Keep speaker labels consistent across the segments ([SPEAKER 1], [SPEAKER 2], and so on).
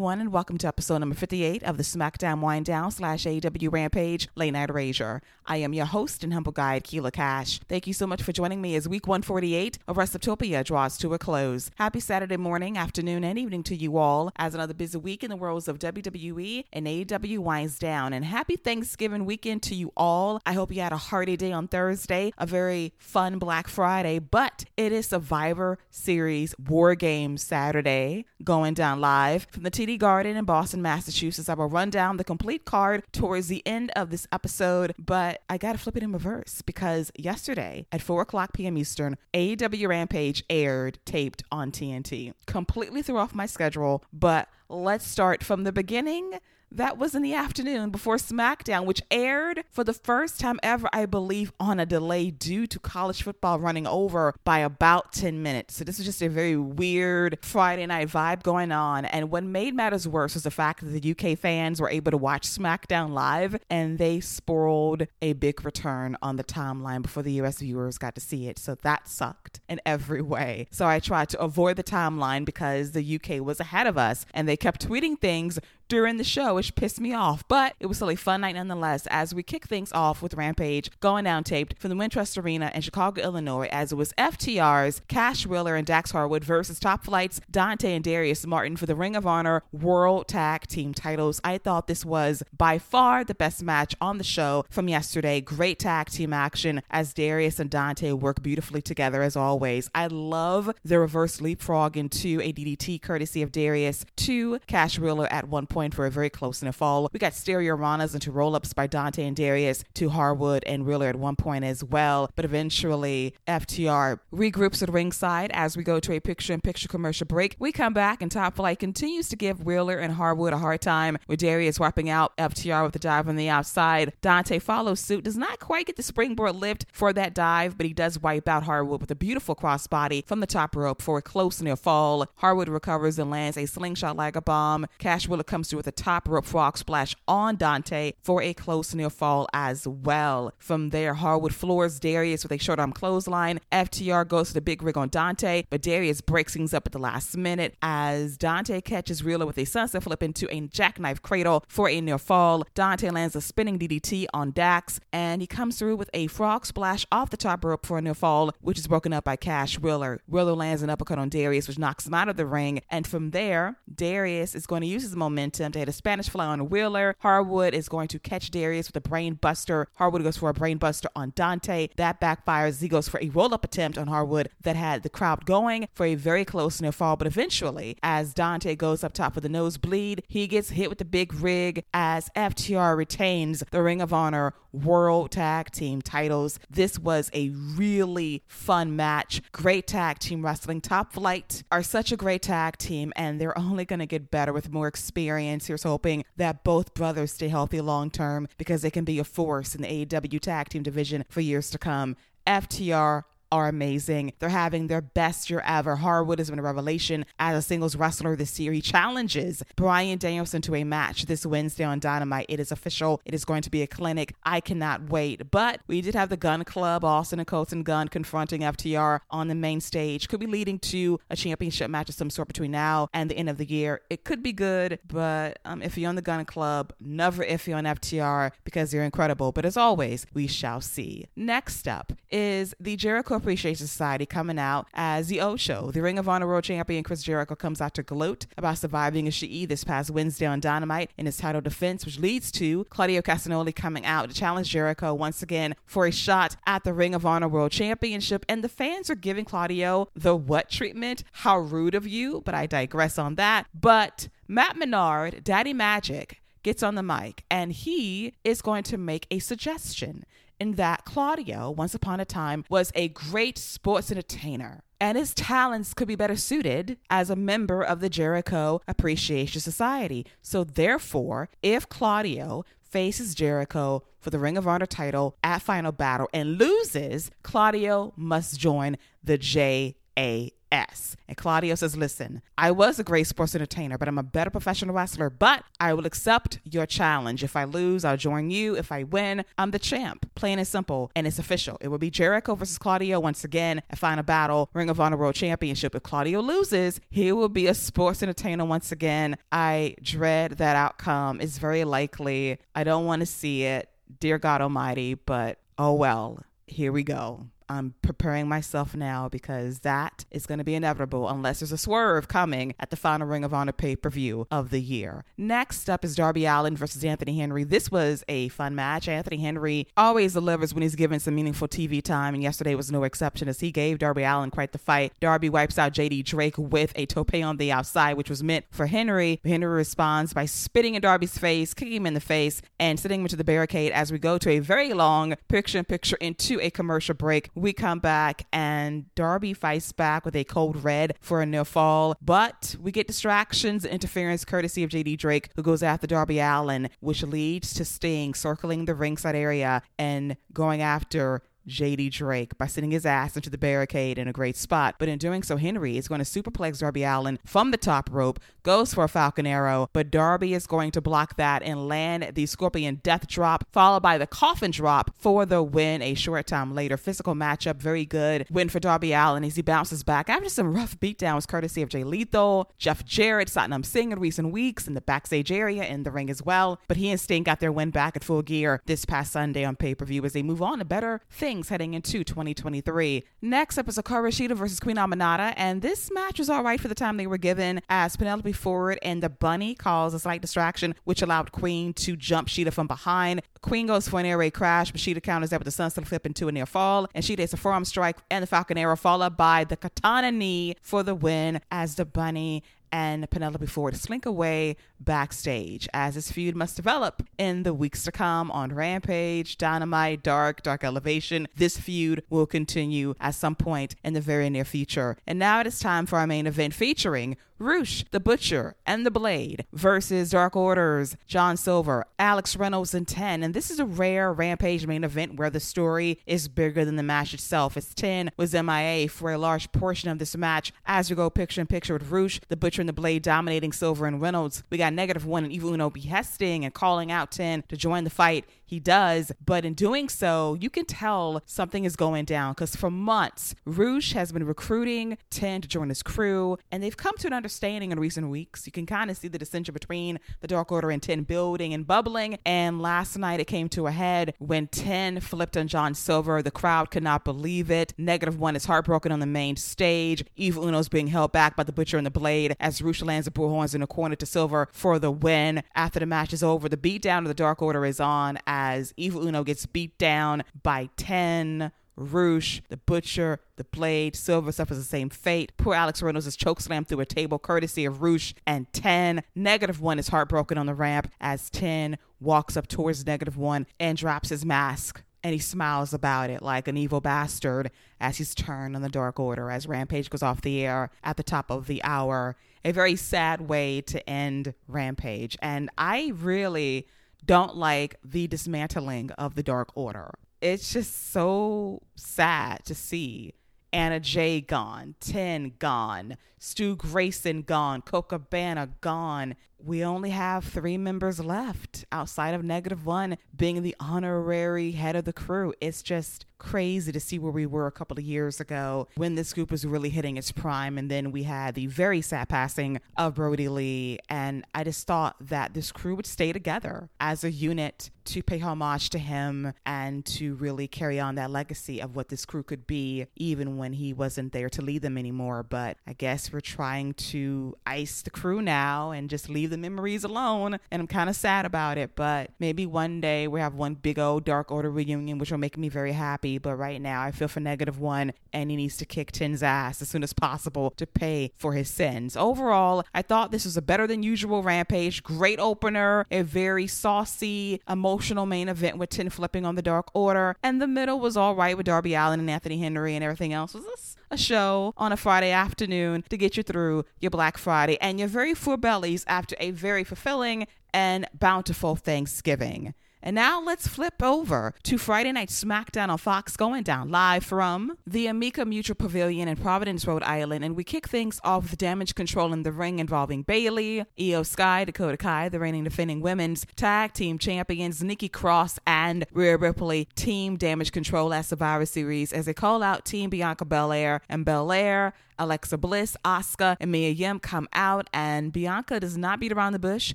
[SPEAKER 1] Everyone, and welcome to episode number 58 of the SmackDown WineDown slash AEW Rampage Late Night Rager. I am your host and humble guide, Keila Cash. Thank you so much for joining me as week 148 of WrestleTopia draws to a close. Happy Saturday morning, afternoon, and evening to you all as another busy week in the worlds of WWE and AEW winds down. And happy Thanksgiving weekend to you all. I hope you had a hearty day on Thursday, a very fun Black Friday, but it is Survivor Series War Games Saturday going down live from the TD Garden in Boston, Massachusetts. I will run down the complete card towards the end of this episode, but I got to flip it in reverse because yesterday at 4 o'clock p.m. Eastern, AEW Rampage aired taped on TNT. Completely threw off my schedule, but let's start from the beginning that was in the afternoon before SmackDown, which aired for the first time ever, I believe, on a delay due to college football running over by about 10 minutes. So this was just a very weird Friday night vibe going on. And what made matters worse was the fact that the UK fans were able to watch SmackDown live and they spoiled a big return on the timeline before the US viewers got to see it. So that sucked in every way. So I tried to avoid the timeline because the UK was ahead of us and they kept tweeting things during the show, which pissed me off. But it was still a fun night nonetheless as we kick things off with Rampage going down taped from the Wintrust Arena in Chicago, Illinois, as it was FTR's Cash Wheeler and Dax Harwood versus Top Flight's Dante and Darius Martin for the Ring of Honor World Tag Team titles. I thought this was by far the best match on the show from yesterday. Great tag team action as Darius and Dante work beautifully together as always. I love the reverse leapfrog into a DDT courtesy of Darius to Cash Wheeler at one point for a very close fall. We got stereo ranas into roll ups by Dante and Darius to Harwood and Wheeler at one point as well. But eventually, FTR regroups at ringside as we go to a picture in picture commercial break. We come back and Top Flight continues to give Wheeler and Harwood a hard time with Darius wiping out FTR with a dive on the outside. Dante follows suit, does not quite get the springboard lift for that dive, but he does wipe out Harwood with a beautiful crossbody from the top rope for a close near fall. Harwood recovers and lands a slingshot like a bomb. Cash Wheeler comes with a top rope frog splash on Dante for a close near fall as well. From there, Harwood floors Darius with a short arm clothesline. FTR goes to the big rig on Dante, but Darius breaks things up at the last minute as Dante catches Wheeler with a sunset flip into a jackknife cradle for a near fall. Dante lands a spinning DDT on Dax, and he comes through with a frog splash off the top rope for a near fall, which is broken up by Cash Wheeler. Wheeler lands an uppercut on Darius, which knocks him out of the ring, and from there, Darius is going to use his momentum attempt at a Spanish fly on a Wheeler. Harwood is going to catch Darius with a brain buster. Harwood goes for a brain buster on Dante. That backfires. He goes for a roll up attempt on Harwood that had the crowd going for a very close near fall. But eventually, as Dante goes up top with a nosebleed, he gets hit with the big rig as FTR retains the Ring of Honor World Tag Team titles. This was a really fun match. Great tag team wrestling. Top Flight are such a great tag team, and they're only going to get better with more experience. Here's hoping that both brothers stay healthy long term because they can be a force in the AEW tag team division for years to come. FTR are amazing. They're having their best year ever. Harwood has been a revelation as a singles wrestler this year. He challenges Bryan Danielson to a match this Wednesday on Dynamite. It is official. It is going to be a clinic. I cannot wait. But we did have the Gunn Club, Austin and Colton Gunn confronting FTR on the main stage. Could be leading to a championship match of some sort between now and the end of the year. It could be good, but um, if you're on the Gunn Club, never if you're on FTR because they're incredible. But as always, we shall see. Next up is the Jericho Appreciation Society coming out as the O Show. The Ring of Honor World Champion Chris Jericho comes out to gloat about surviving Ishii this past Wednesday on Dynamite in his title defense, which leads to Claudio Castagnoli coming out to challenge Jericho once again for a shot at the Ring of Honor World Championship. And the fans are giving Claudio the what treatment? How rude of you, but I digress on that. But Matt Menard, Daddy Magic, gets on the mic and he is going to make a suggestion in that Claudio, once upon a time, was a great sports entertainer and his talents could be better suited as a member of the Jericho Appreciation Society. So, therefore, if Claudio faces Jericho for the Ring of Honor title at Final Battle and loses, Claudio must join the JAS. S. And Claudio says, Listen, I was a great sports entertainer, but I'm a better professional wrestler. But I will accept your challenge. If I lose, I'll join you. If I win, I'm the champ. Plain and simple. And it's official. It will be Jericho versus Claudio once again a Final Battle, Ring of Honor World Championship. If Claudio loses, he will be a sports entertainer once again. I dread that outcome. It's very likely. I don't want to see it. Dear God Almighty, but oh well. Here we go. I'm preparing myself now because that is going to be inevitable unless there's a swerve coming at the final Ring of Honor pay per view of the year. Next up is Darby Allin versus Anthony Henry. This was a fun match. Anthony Henry always delivers when he's given some meaningful TV time, and yesterday was no exception as he gave Darby Allin quite the fight. Darby wipes out JD Drake with a tope on the outside, which was meant for Henry. Henry responds by spitting in Darby's face, kicking him in the face, and sitting him to the barricade as we go to a very long picture in picture into a commercial break we come back and Darby fights back with a Code Red for a near fall, but we get distractions and interference courtesy of JD Drake, who goes after Darby Allin, which leads to Sting circling the ringside area and going after JD Drake by sending his ass into the barricade in a great spot. But in doing so, Henry is going to superplex Darby Allin from the top rope, goes for a Falcon Arrow, but Darby is going to block that and land the Scorpion Death Drop, followed by the Coffin Drop for the win a short time later. Physical matchup, very good win for Darby Allin as he bounces back after some rough beatdowns courtesy of Jay Lethal, Jeff Jarrett, Satnam Singh in recent weeks in the backstage area in the ring as well. But he and Sting got their win back at full gear this past Sunday on pay per view as they move on to better things things heading into 2023. Next up is Hikaru Shida versus Queen Aminata, and this match was all right for the time they were given as Penelope Ford and the Bunny cause a slight distraction, which allowed Queen to jump Shida from behind. Queen goes for an air raid crash, but Shida counters that with the sunset flip into a near fall, and Shida hits a forearm strike and the Falcon Arrow, followed by the Katana knee for the win as the Bunny and Penelope Ford slink away backstage as this feud must develop in the weeks to come on Rampage, Dynamite, Dark, Dark Elevation. This feud will continue at some point in the very near future. And now it is time for our main event featuring Rush, the Butcher, and the Blade versus Dark Order's John Silver, Alex Reynolds, and 10. And this is a rare Rampage main event where the story is bigger than the match itself. As 10 was MIA for a large portion of this match. As we go picture in picture with Rush, the Butcher, and the Blade dominating Silver and Reynolds, we got negative one and Evil Uno behesting and calling out 10 to join the fight he does. But in doing so, you can tell something is going down because for months, Rush has been recruiting 10 to join his crew, and they've come to an understanding in recent weeks. You can kind of see the dissension between the Dark Order and 10 building and bubbling. And last night it came to a head when 10 flipped on John Silver. The crowd could not believe it. Negative one is heartbroken on the main stage. Evil Uno's being held back by the Butcher and the Blade as Rush lands the bullhorns in the corner to Silver for the win. After the match is over, the beatdown of the Dark Order is on as Evil Uno gets beat down by 10. Rush, the Butcher, the Blade, Silver suffers the same fate. Poor Alex Reynolds is chokeslammed through a table courtesy of Rush and 10. Negative 1 is heartbroken on the ramp as 10 walks up towards Negative 1 and drops his mask. And he smiles about it like an evil bastard as he's turned on the Dark Order as Rampage goes off the air at the top of the hour. A very sad way to end Rampage. And I really don't like the dismantling of the Dark Order. It's just so sad to see Anna Jay gone, 10 gone, Stu Grayson gone, Colt Cabana gone. We only have three members left outside of Negative One being the honorary head of the crew. It's just crazy to see where we were a couple of years ago when this group was really hitting its prime. And then we had the very sad passing of Brodie Lee. And I just thought that this crew would stay together as a unit to pay homage to him and to really carry on that legacy of what this crew could be, even when he wasn't there to lead them anymore. But I guess we're trying to ice the crew now and just leave the memories alone. And I'm kind of sad about it. But maybe one day we have one big old Dark Order reunion, which will make me very happy but right now I feel for negative one, and he needs to kick Ten's ass as soon as possible to pay for his sins. Overall, I thought this was a better than usual Rampage. Great opener, a very saucy, emotional main event with Ten flipping on the Dark Order, and the middle was all right with Darby Allin and Anthony Henry, and everything else was a show on a Friday afternoon to get you through your Black Friday and your very full bellies after a very fulfilling and bountiful Thanksgiving. And now let's flip over to Friday Night SmackDown on Fox, going down live from the Amica Mutual Pavilion in Providence, Rhode Island. And we kick things off with damage control in the ring involving Bayley, Iyo Sky, Dakota Kai, the reigning defending women's tag team champions, Nikki Cross, and Rhea Ripley, team damage control at Survivor Series as they call out Team Bianca Belair and Belair Alexa Bliss, Asuka, and Mia Yim come out, and Bianca does not beat around the bush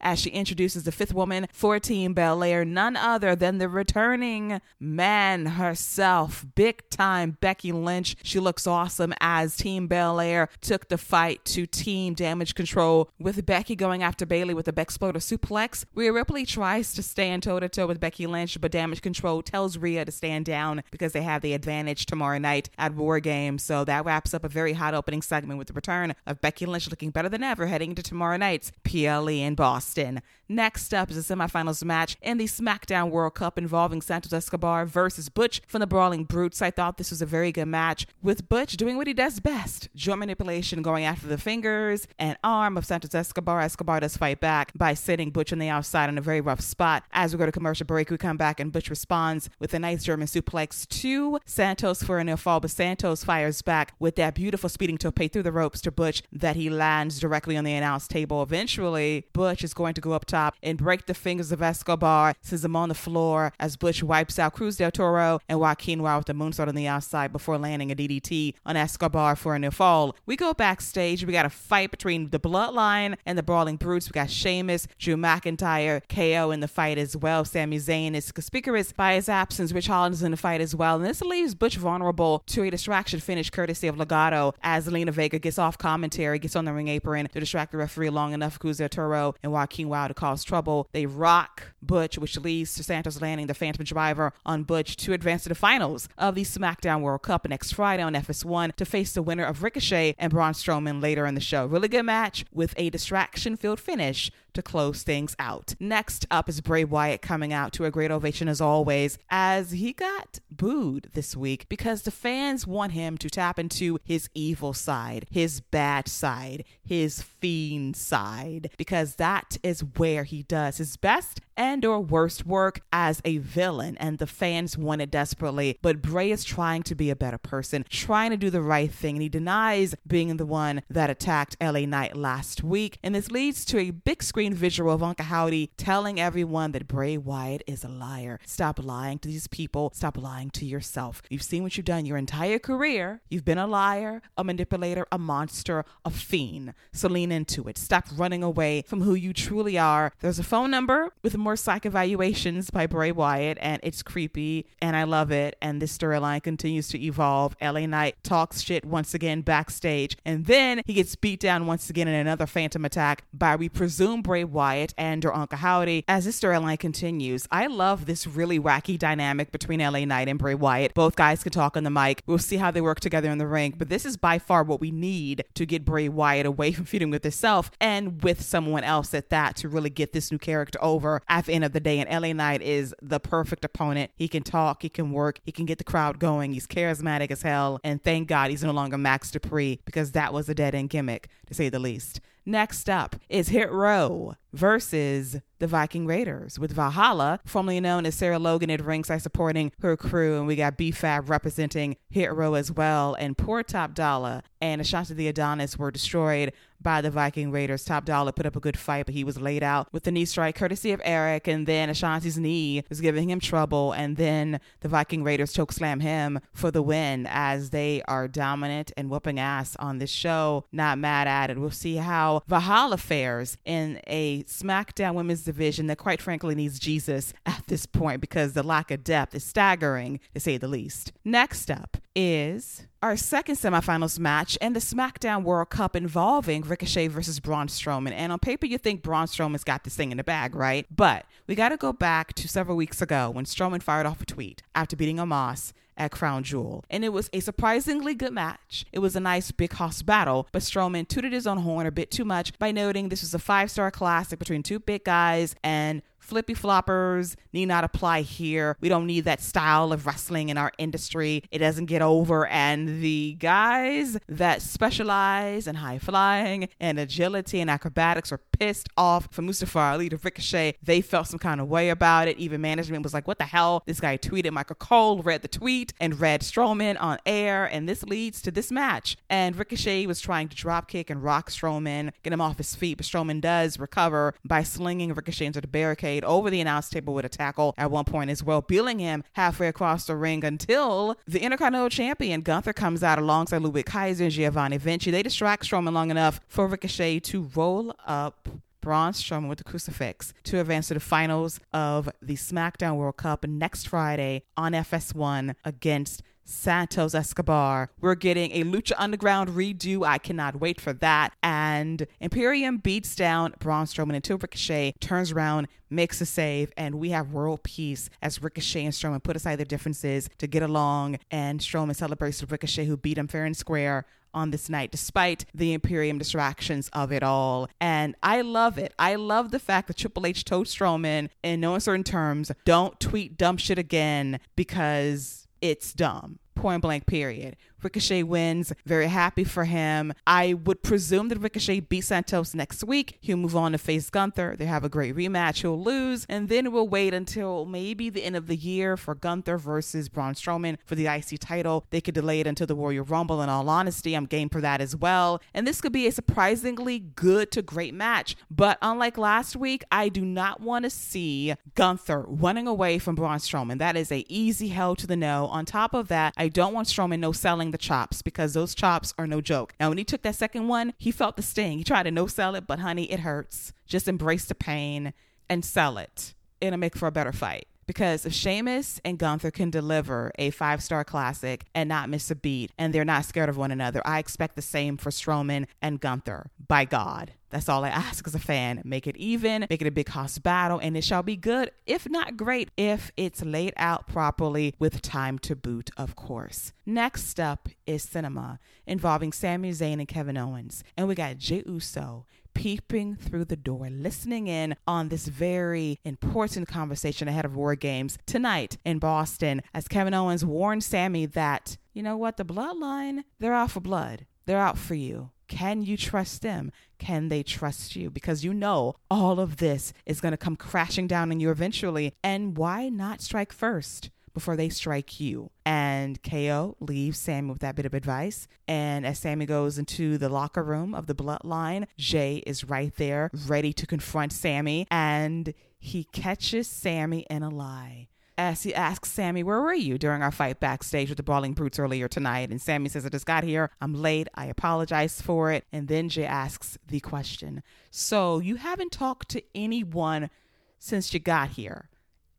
[SPEAKER 1] as she introduces the fifth woman for Team Belair, none other than the returning man herself, big time Becky Lynch. She looks awesome as Team Belair took the fight to Team Damage Control with Becky going after Bayley with a Bexploder suplex. Rhea Ripley tries to stand toe to toe with Becky Lynch, but Damage Control tells Rhea to stand down because they have the advantage tomorrow night at War Games. So that wraps up a very hot opening opening segment with the return of Becky Lynch looking better than ever heading into tomorrow night's PLE in Boston. Next up is a semifinals match in the SmackDown World Cup involving Santos Escobar versus Butch from the Brawling Brutes. I thought this was a very good match with Butch doing what he does best joint manipulation, going after the fingers and arm of Santos Escobar. Escobar does fight back by sitting Butch on the outside in a very rough spot. As we go to commercial break, we come back and Butch responds with a nice German suplex to Santos for a near fall, but Santos fires back with that beautiful speeding tope through the ropes to Butch that he lands directly on the announce table. Eventually, Butch is going to go up top and break the fingers of Escobar, sends him on the floor as Butch wipes out Cruz del Toro and Joaquin Wilde with the moonsault on the outside before landing a DDT on Escobar for a near fall. We go backstage. We got a fight between the Bloodline and the Brawling Brutes. We got Sheamus, Drew McIntyre, KO in the fight as well. Sami Zayn is conspicuous by his absence. Ridge Holland is in the fight as well. And this leaves Butch vulnerable to a distraction finish courtesy of Legado as Zelina Vega gets off commentary, gets on the ring apron to distract the referee long enough for Cruz del Toro and Joaquin Wilde to cause trouble. They rock Butch, which leads to Santos landing the Phantom Driver on Butch to advance to the finals of the SmackDown World Cup next Friday on FS1 to face the winner of Ricochet and Braun Strowman later in the show. Really good match with a distraction filled finish to close things out. Next up is Bray Wyatt coming out to a great ovation as always, as he got booed this week because the fans want him to tap into his evil side, his bad side, his fiend side, because that is where he does his best and or worst work as a villain and the fans want it desperately. But bray is trying to be a better person trying to do the right thing and he denies being the one that attacked la knight last week. And this leads to a big screen visual of uncle howdy telling everyone that bray wyatt is a liar. Stop lying to these people. Stop lying to yourself. You've seen what you've done your entire career. You've been a liar a manipulator a monster a fiend. So lean into it. Stop running away from who you truly are. There's a phone number with more psych evaluations by Bray Wyatt, and it's creepy, and I love it. And this storyline continues to evolve. LA Knight talks shit once again backstage, and then he gets beat down once again in another phantom attack by, we presume, Bray Wyatt and or Uncle Howdy. As this storyline continues, I love this really wacky dynamic between LA Knight and Bray Wyatt. Both guys can talk on the mic. We'll see how they work together in the ring, but this is by far what we need to get Bray Wyatt away from feuding with himself and with someone else at that to really get this new character over at the end of the day. And LA Knight is the perfect opponent. He can talk, he can work, he can get the crowd going. He's charismatic as hell. And thank God he's no longer Max Dupri because that was a dead end gimmick, to say the least. Next up is Hit Row versus the Viking Raiders with Valhalla, formerly known as Sarah Logan at ringside supporting her crew. And we got B-Fab representing Hit Row as well. And poor Top Dollar and Ashante the Adonis were destroyed by the Viking Raiders. Top Dollar put up a good fight, but he was laid out with the knee strike courtesy of Erik, And then Ashante's knee was giving him trouble. And then the Viking Raiders choke slam him for the win as they are dominant and whooping ass on this show. Not mad at it. We'll see how Valhalla fares in a SmackDown women's division that quite frankly needs Jesus at this point because the lack of depth is staggering to say the least. Next up is our second semifinals match in the SmackDown World Cup involving Ricochet versus Braun Strowman. And on paper, you think Braun Strowman's got this thing in the bag, right? But we got to go back to several weeks ago when Strowman fired off a tweet after beating Omos at Crown Jewel. And it was a surprisingly good match. It was a nice big hoss battle, but Strowman tooted his own horn a bit too much by noting this was a five star classic between two big guys and flippy floppers need not apply here. We don't need that style of wrestling in our industry. It doesn't get over. And the guys that specialize in high flying and agility and acrobatics are pissed off from Mustafa Ali to Ricochet. They felt some kind of way about it. Even management was like, what the hell? This guy tweeted. Michael Cole read the tweet and read Strowman on air, and this leads to this match. And Ricochet was trying to drop kick and rock Strowman, get him off his feet, but Strowman does recover by slinging Ricochet into the barricade over the announce table with a tackle at one point as well, bealing him halfway across the ring until the Intercontinental Champion Gunther comes out alongside Ludwig Kaiser and Giovanni Vinci. They distract Strowman long enough for Ricochet to roll up Braun Strowman with the crucifix to advance to the finals of the SmackDown World Cup next Friday on FS1 against Santos Escobar. We're getting a Lucha Underground redo. I cannot wait for that. And Imperium beats down Braun Strowman until Ricochet turns around, makes a save, and we have world peace as Ricochet and Strowman put aside their differences to get along. And Strowman celebrates with Ricochet, who beat him fair and square on this night, despite the Imperium distractions of it all. And I love it. I love the fact that Triple H told Strowman, in no uncertain terms, don't tweet dumb shit again because it's dumb. Point blank, period. Ricochet wins. Very happy for him. I would presume that Ricochet beats Santos next week. He'll move on to face Gunther. They have a great rematch. He'll lose. And then we'll wait until maybe the end of the year for Gunther versus Braun Strowman for the IC title. They could delay it until the Warrior Rumble. In all honesty, I'm game for that as well. And this could be a surprisingly good to great match. But unlike last week, I do not want to see Gunther running away from Braun Strowman. That is a easy hell to the no. On top of that, I don't want Strowman no selling the chops because those chops are no joke. Now, when he took that second one, he felt the sting. He tried to no sell it, but honey, it hurts. Just embrace the pain and sell it. It'll make for a better fight. Because if Sheamus and Gunther can deliver a five star classic and not miss a beat, and they're not scared of one another, I expect the same for Strowman and Gunther. By God. That's all I ask as a fan. Make it even, make it a big hoss battle, and it shall be good, if not great, if it's laid out properly with time to boot, of course. Next up is cinema involving Sami Zayn and Kevin Owens. And we got Jey Uso peeping through the door, listening in on this very important conversation ahead of War Games tonight in Boston as Kevin Owens warned Sami that, you know what, the bloodline, they're out for blood. They're out for you. Can you trust them? Can they trust you? Because you know all of this is going to come crashing down on you eventually. And why not strike first? Before they strike you. And KO leaves Sami with that bit of advice. And as Sami goes into the locker room of the bloodline, Jey is right there, ready to confront Sami. And he catches Sami in a lie as he asks Sami, Where were you during our fight backstage with the Brawling Brutes earlier tonight? And Sami says, I just got here. I'm late. I apologize for it. And then Jey asks the question So you haven't talked to anyone since you got here?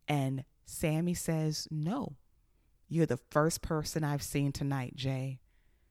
[SPEAKER 1] And Sami says, No, you're the first person I've seen tonight, Jey,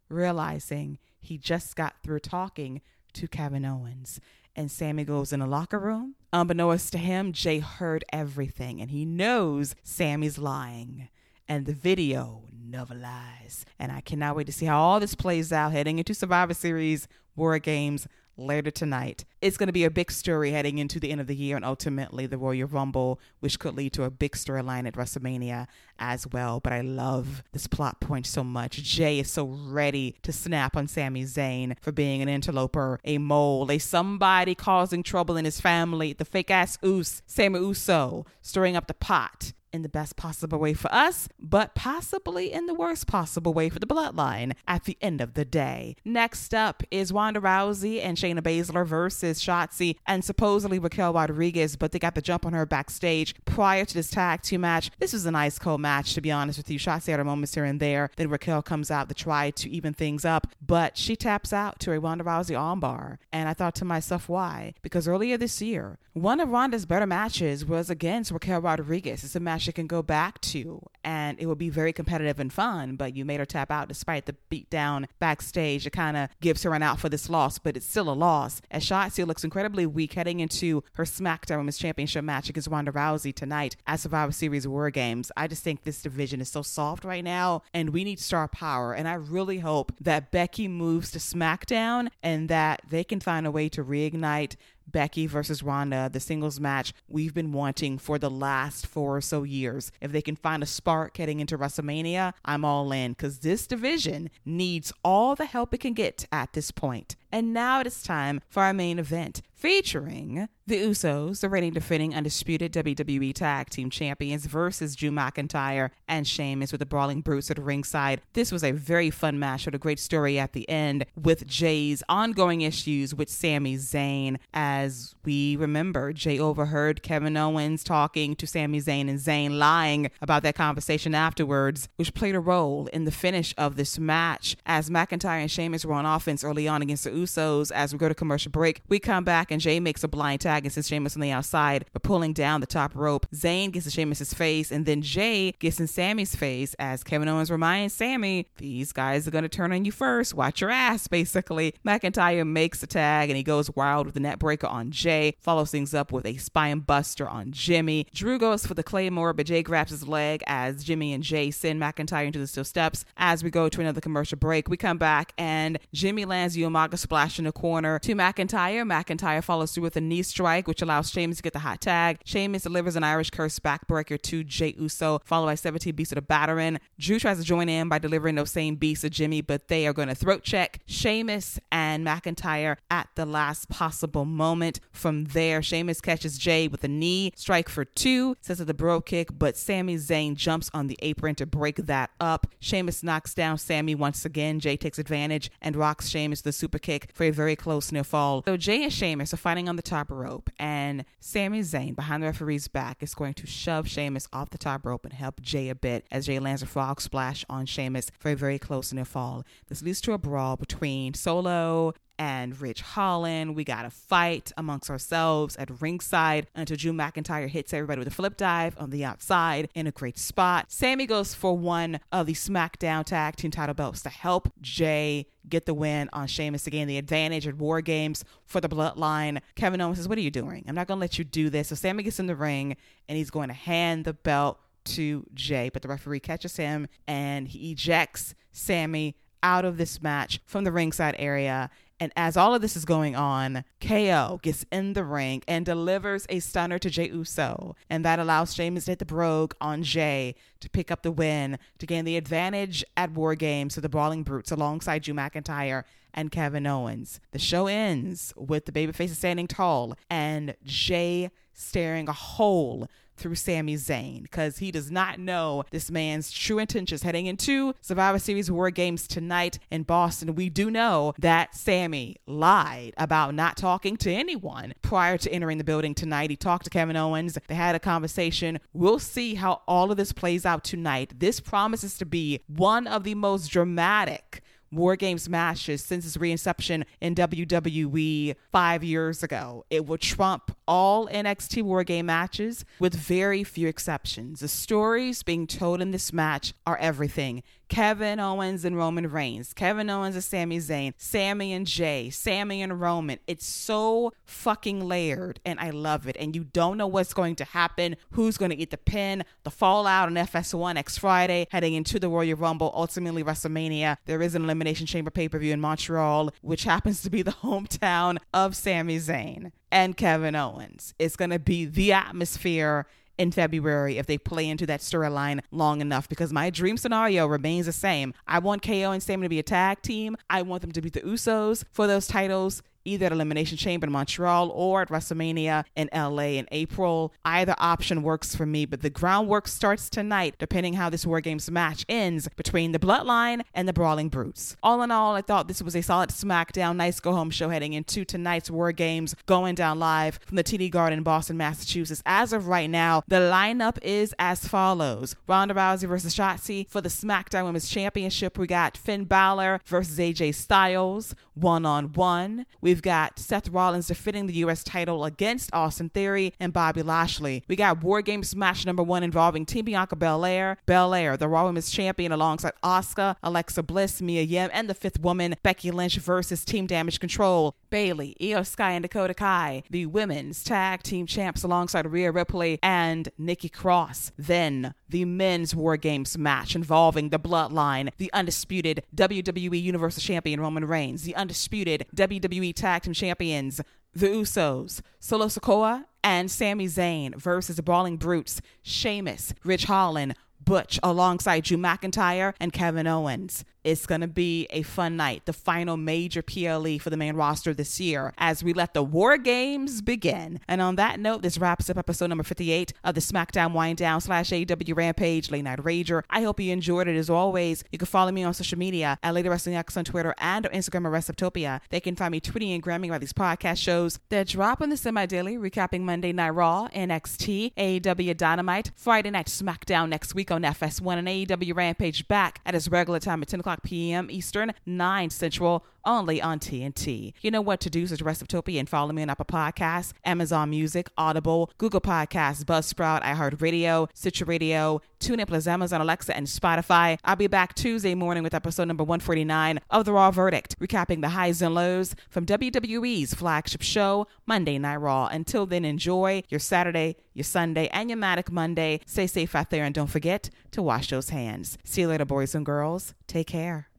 [SPEAKER 1] Realizing he just got through talking to Kevin Owens. And Sami goes in the locker room. Unbeknownst to him, Jey heard everything and he knows Sami's lying. And the video never lies. And I cannot wait to see how all this plays out heading into Survivor Series War Games later tonight. It's going to be a big story heading into the end of the year and ultimately the Royal Rumble, which could lead to a big storyline at WrestleMania as well. But I love this plot point so much. Jey is so ready to snap on Sami Zayn for being an interloper, a mole, a somebody causing trouble in his family, the fake ass Oos, Sami Uso, stirring up the pot in the best possible way for us, but possibly in the worst possible way for the bloodline at the end of the day. Next up is Ronda Rousey and Shayna Baszler versus Shotzi and supposedly Raquel Rodriguez, but they got the jump on her backstage prior to this tag team match. This was a nice cold match, to be honest with you. Shotzi had her moments here and there. Then Raquel comes out to try to even things up, but she taps out to a Ronda Rousey armbar. And I thought to myself, why? Because earlier this year, one of Ronda's better matches was against Raquel Rodriguez. It's a match she can go back to, and it will be very competitive and fun. But you made her tap out despite the beatdown backstage. It kind of gives her an out for this loss, but it's still a loss. As Shotzi looks incredibly weak heading into her SmackDown Women's Championship match against Ronda Rousey tonight at Survivor Series War Games. I just think this division is so soft right now, and we need star power. And I really hope that Becky moves to SmackDown and that they can find a way to reignite Becky versus Ronda, the singles match we've been wanting for the last four or so years. If they can find a spark heading into WrestleMania, I'm all in because this division needs all the help it can get at this point. And now it is time for our main event featuring the Usos, the reigning defending undisputed WWE Tag Team Champions, versus Drew McIntyre and Sheamus with the Brawling Brutes at ringside. This was a very fun match with a great story at the end with Jey's ongoing issues with Sami Zayn. As we remember, Jey overheard Kevin Owens talking to Sami Zayn and Zayn lying about that conversation afterwards, which played a role in the finish of this match. As McIntyre and Sheamus were on offense early on against the Usos, as we go to commercial break, we come back and Jey makes a blind tag and sends Sheamus on the outside, but pulling down the top rope. Zayn gets in Sheamus's face, and then Jey gets in Sami's face as Kevin Owens reminds Sami, these guys are going to turn on you first. Watch your ass, basically. McIntyre makes the tag and he goes wild with the net breaker on Jey, follows things up with a spine buster on Jimmy. Drew goes for the Claymore, but Jey grabs his leg as Jimmy and Jey send McIntyre into the steel steps. As we go to another commercial break, we come back and Jimmy lands the Umaga splash in the corner to McIntyre. McIntyre follows through with a knee strike, which allows Sheamus to get the hot tag. Sheamus delivers an Irish curse backbreaker to Jey Uso, followed by 17 beasts of the battering. Drew tries to join in by delivering those same beasts to Jimmy, but they are going to throat check Sheamus and McIntyre at the last possible moment. From there, Sheamus catches Jey with a knee strike for two, sets up the Brogue Kick, but Sami Zayn jumps on the apron to break that up. Sheamus knocks down Sami once again. Jey takes advantage and rocks Sheamus the super kick for a very close near fall. So Jey and Sheamus are fighting on the top rope, and Sami Zayn, behind the referee's back, is going to shove Sheamus off the top rope and help Jey a bit as Jey lands a frog splash on Sheamus for a very close near fall. This leads to a brawl between Solo and Ridge Holland. We got a fight amongst ourselves at ringside until Drew McIntyre hits everybody with a flip dive on the outside in a great spot. Sami goes for one of the SmackDown Tag Team title belts to help Jey get the win on Sheamus to gain the advantage at War Games for the Bloodline. Kevin Owens says, What are you doing? I'm not going to let you do this. So Sami gets in the ring and he's going to hand the belt to Jey, but the referee catches him and he ejects Sami out of this match from the ringside area and as all of this is going on, KO gets in the ring and delivers a stunner to Jey Uso. And that allows Sheamus to hit the brogue on Jey to pick up the win to gain the advantage at War Games to the Brawling Brutes alongside Drew McIntyre and Kevin Owens. The show ends with the babyfaces standing tall and Jey staring a hole through Sami Zayn because he does not know this man's true intentions heading into Survivor Series War Games tonight in Boston. We do know that Sami lied about not talking to anyone prior to entering the building tonight. He talked to Kevin Owens, they had a conversation. We'll see how all of this plays out tonight. This promises to be one of the most dramatic War Games matches since its reinception in WWE five years ago. It will trump all NXT War Game matches with very few exceptions. The stories being told in this match are everything. Kevin Owens and Roman Reigns, Kevin Owens and Sami Zayn, Sami and Jey, Sami and Roman. It's so fucking layered and I love it. And you don't know what's going to happen, who's going to eat the pin, the fallout on FS1 next Friday, heading into the Royal Rumble, ultimately WrestleMania. There is an Elimination Chamber pay per view in Montreal, which happens to be the hometown of Sami Zayn and Kevin Owens. It's going to be the atmosphere in February if they play into that storyline long enough because my dream scenario remains the same. I want KO and Sami to be a tag team. I want them to beat the Usos for those titles either at Elimination Chamber in Montreal or at WrestleMania in LA in April. Either option works for me, but the groundwork starts tonight, depending how this War Games match ends between the Bloodline and the Brawling Brutes. All in all, I thought this was a solid SmackDown, nice go home show heading into tonight's War Games, going down live from the TD Garden in Boston, Massachusetts. As of right now, the lineup is as follows Ronda Rousey versus Shotzi for the SmackDown Women's Championship. We got Finn Balor versus AJ Styles, one on one. We We've got Seth Rollins defending the U.S. title against Austin Theory and Bobby Lashley. We got War Games match number one involving Team Bianca Belair, Belair, the Raw Women's Champion, alongside Asuka, Alexa Bliss, Mia Yim, and the fifth woman, Becky Lynch versus Team Damage Control, Bayley, Iyo Sky, and Dakota Kai, the women's tag team champs alongside Rhea Ripley and Nikki Cross. Then the men's War Games match involving the Bloodline, the undisputed WWE Universal Champion Roman Reigns, the undisputed WWE Tag Team Champions, the Usos, Solo Sikoa, and Sami Zayn versus the Brawling Brutes, Sheamus, Ridge Holland, Butch alongside Drew McIntyre and Kevin Owens. It's going to be a fun night, the final major PLE for the main roster this year as we let the War Games begin. And on that note, this wraps up episode number 58 of the SmackDown WineDown slash AEW Rampage Late Night Rager. I hope you enjoyed it as always. You can follow me on social media at Lady Wrestling X on Twitter and on Instagram at WrestleTopia. They can find me tweeting and gramming about these podcast shows that drop on the semi daily, recapping Monday Night Raw, NXT, AEW Dynamite, Friday Night SmackDown next week on FS1, and AEW Rampage back at its regular time at 10 o'clock p.m. Eastern, 9 Central only on TNT. You know what to do, so Reciprotopia and follow me on Apple Podcasts, Amazon Music, Audible, Google Podcasts, Buzzsprout, iHeartRadio, Stitcher Radio, TuneIn Plus Amazon Alexa, and Spotify. I'll be back Tuesday morning with episode number 149 of The Raw Verdict, recapping the highs and lows from WWE's flagship show, Monday Night Raw. Until then, enjoy your Saturday, your Sunday, and your Matic Monday. Stay safe out there and don't forget to wash those hands. See you later, boys and girls. Take care.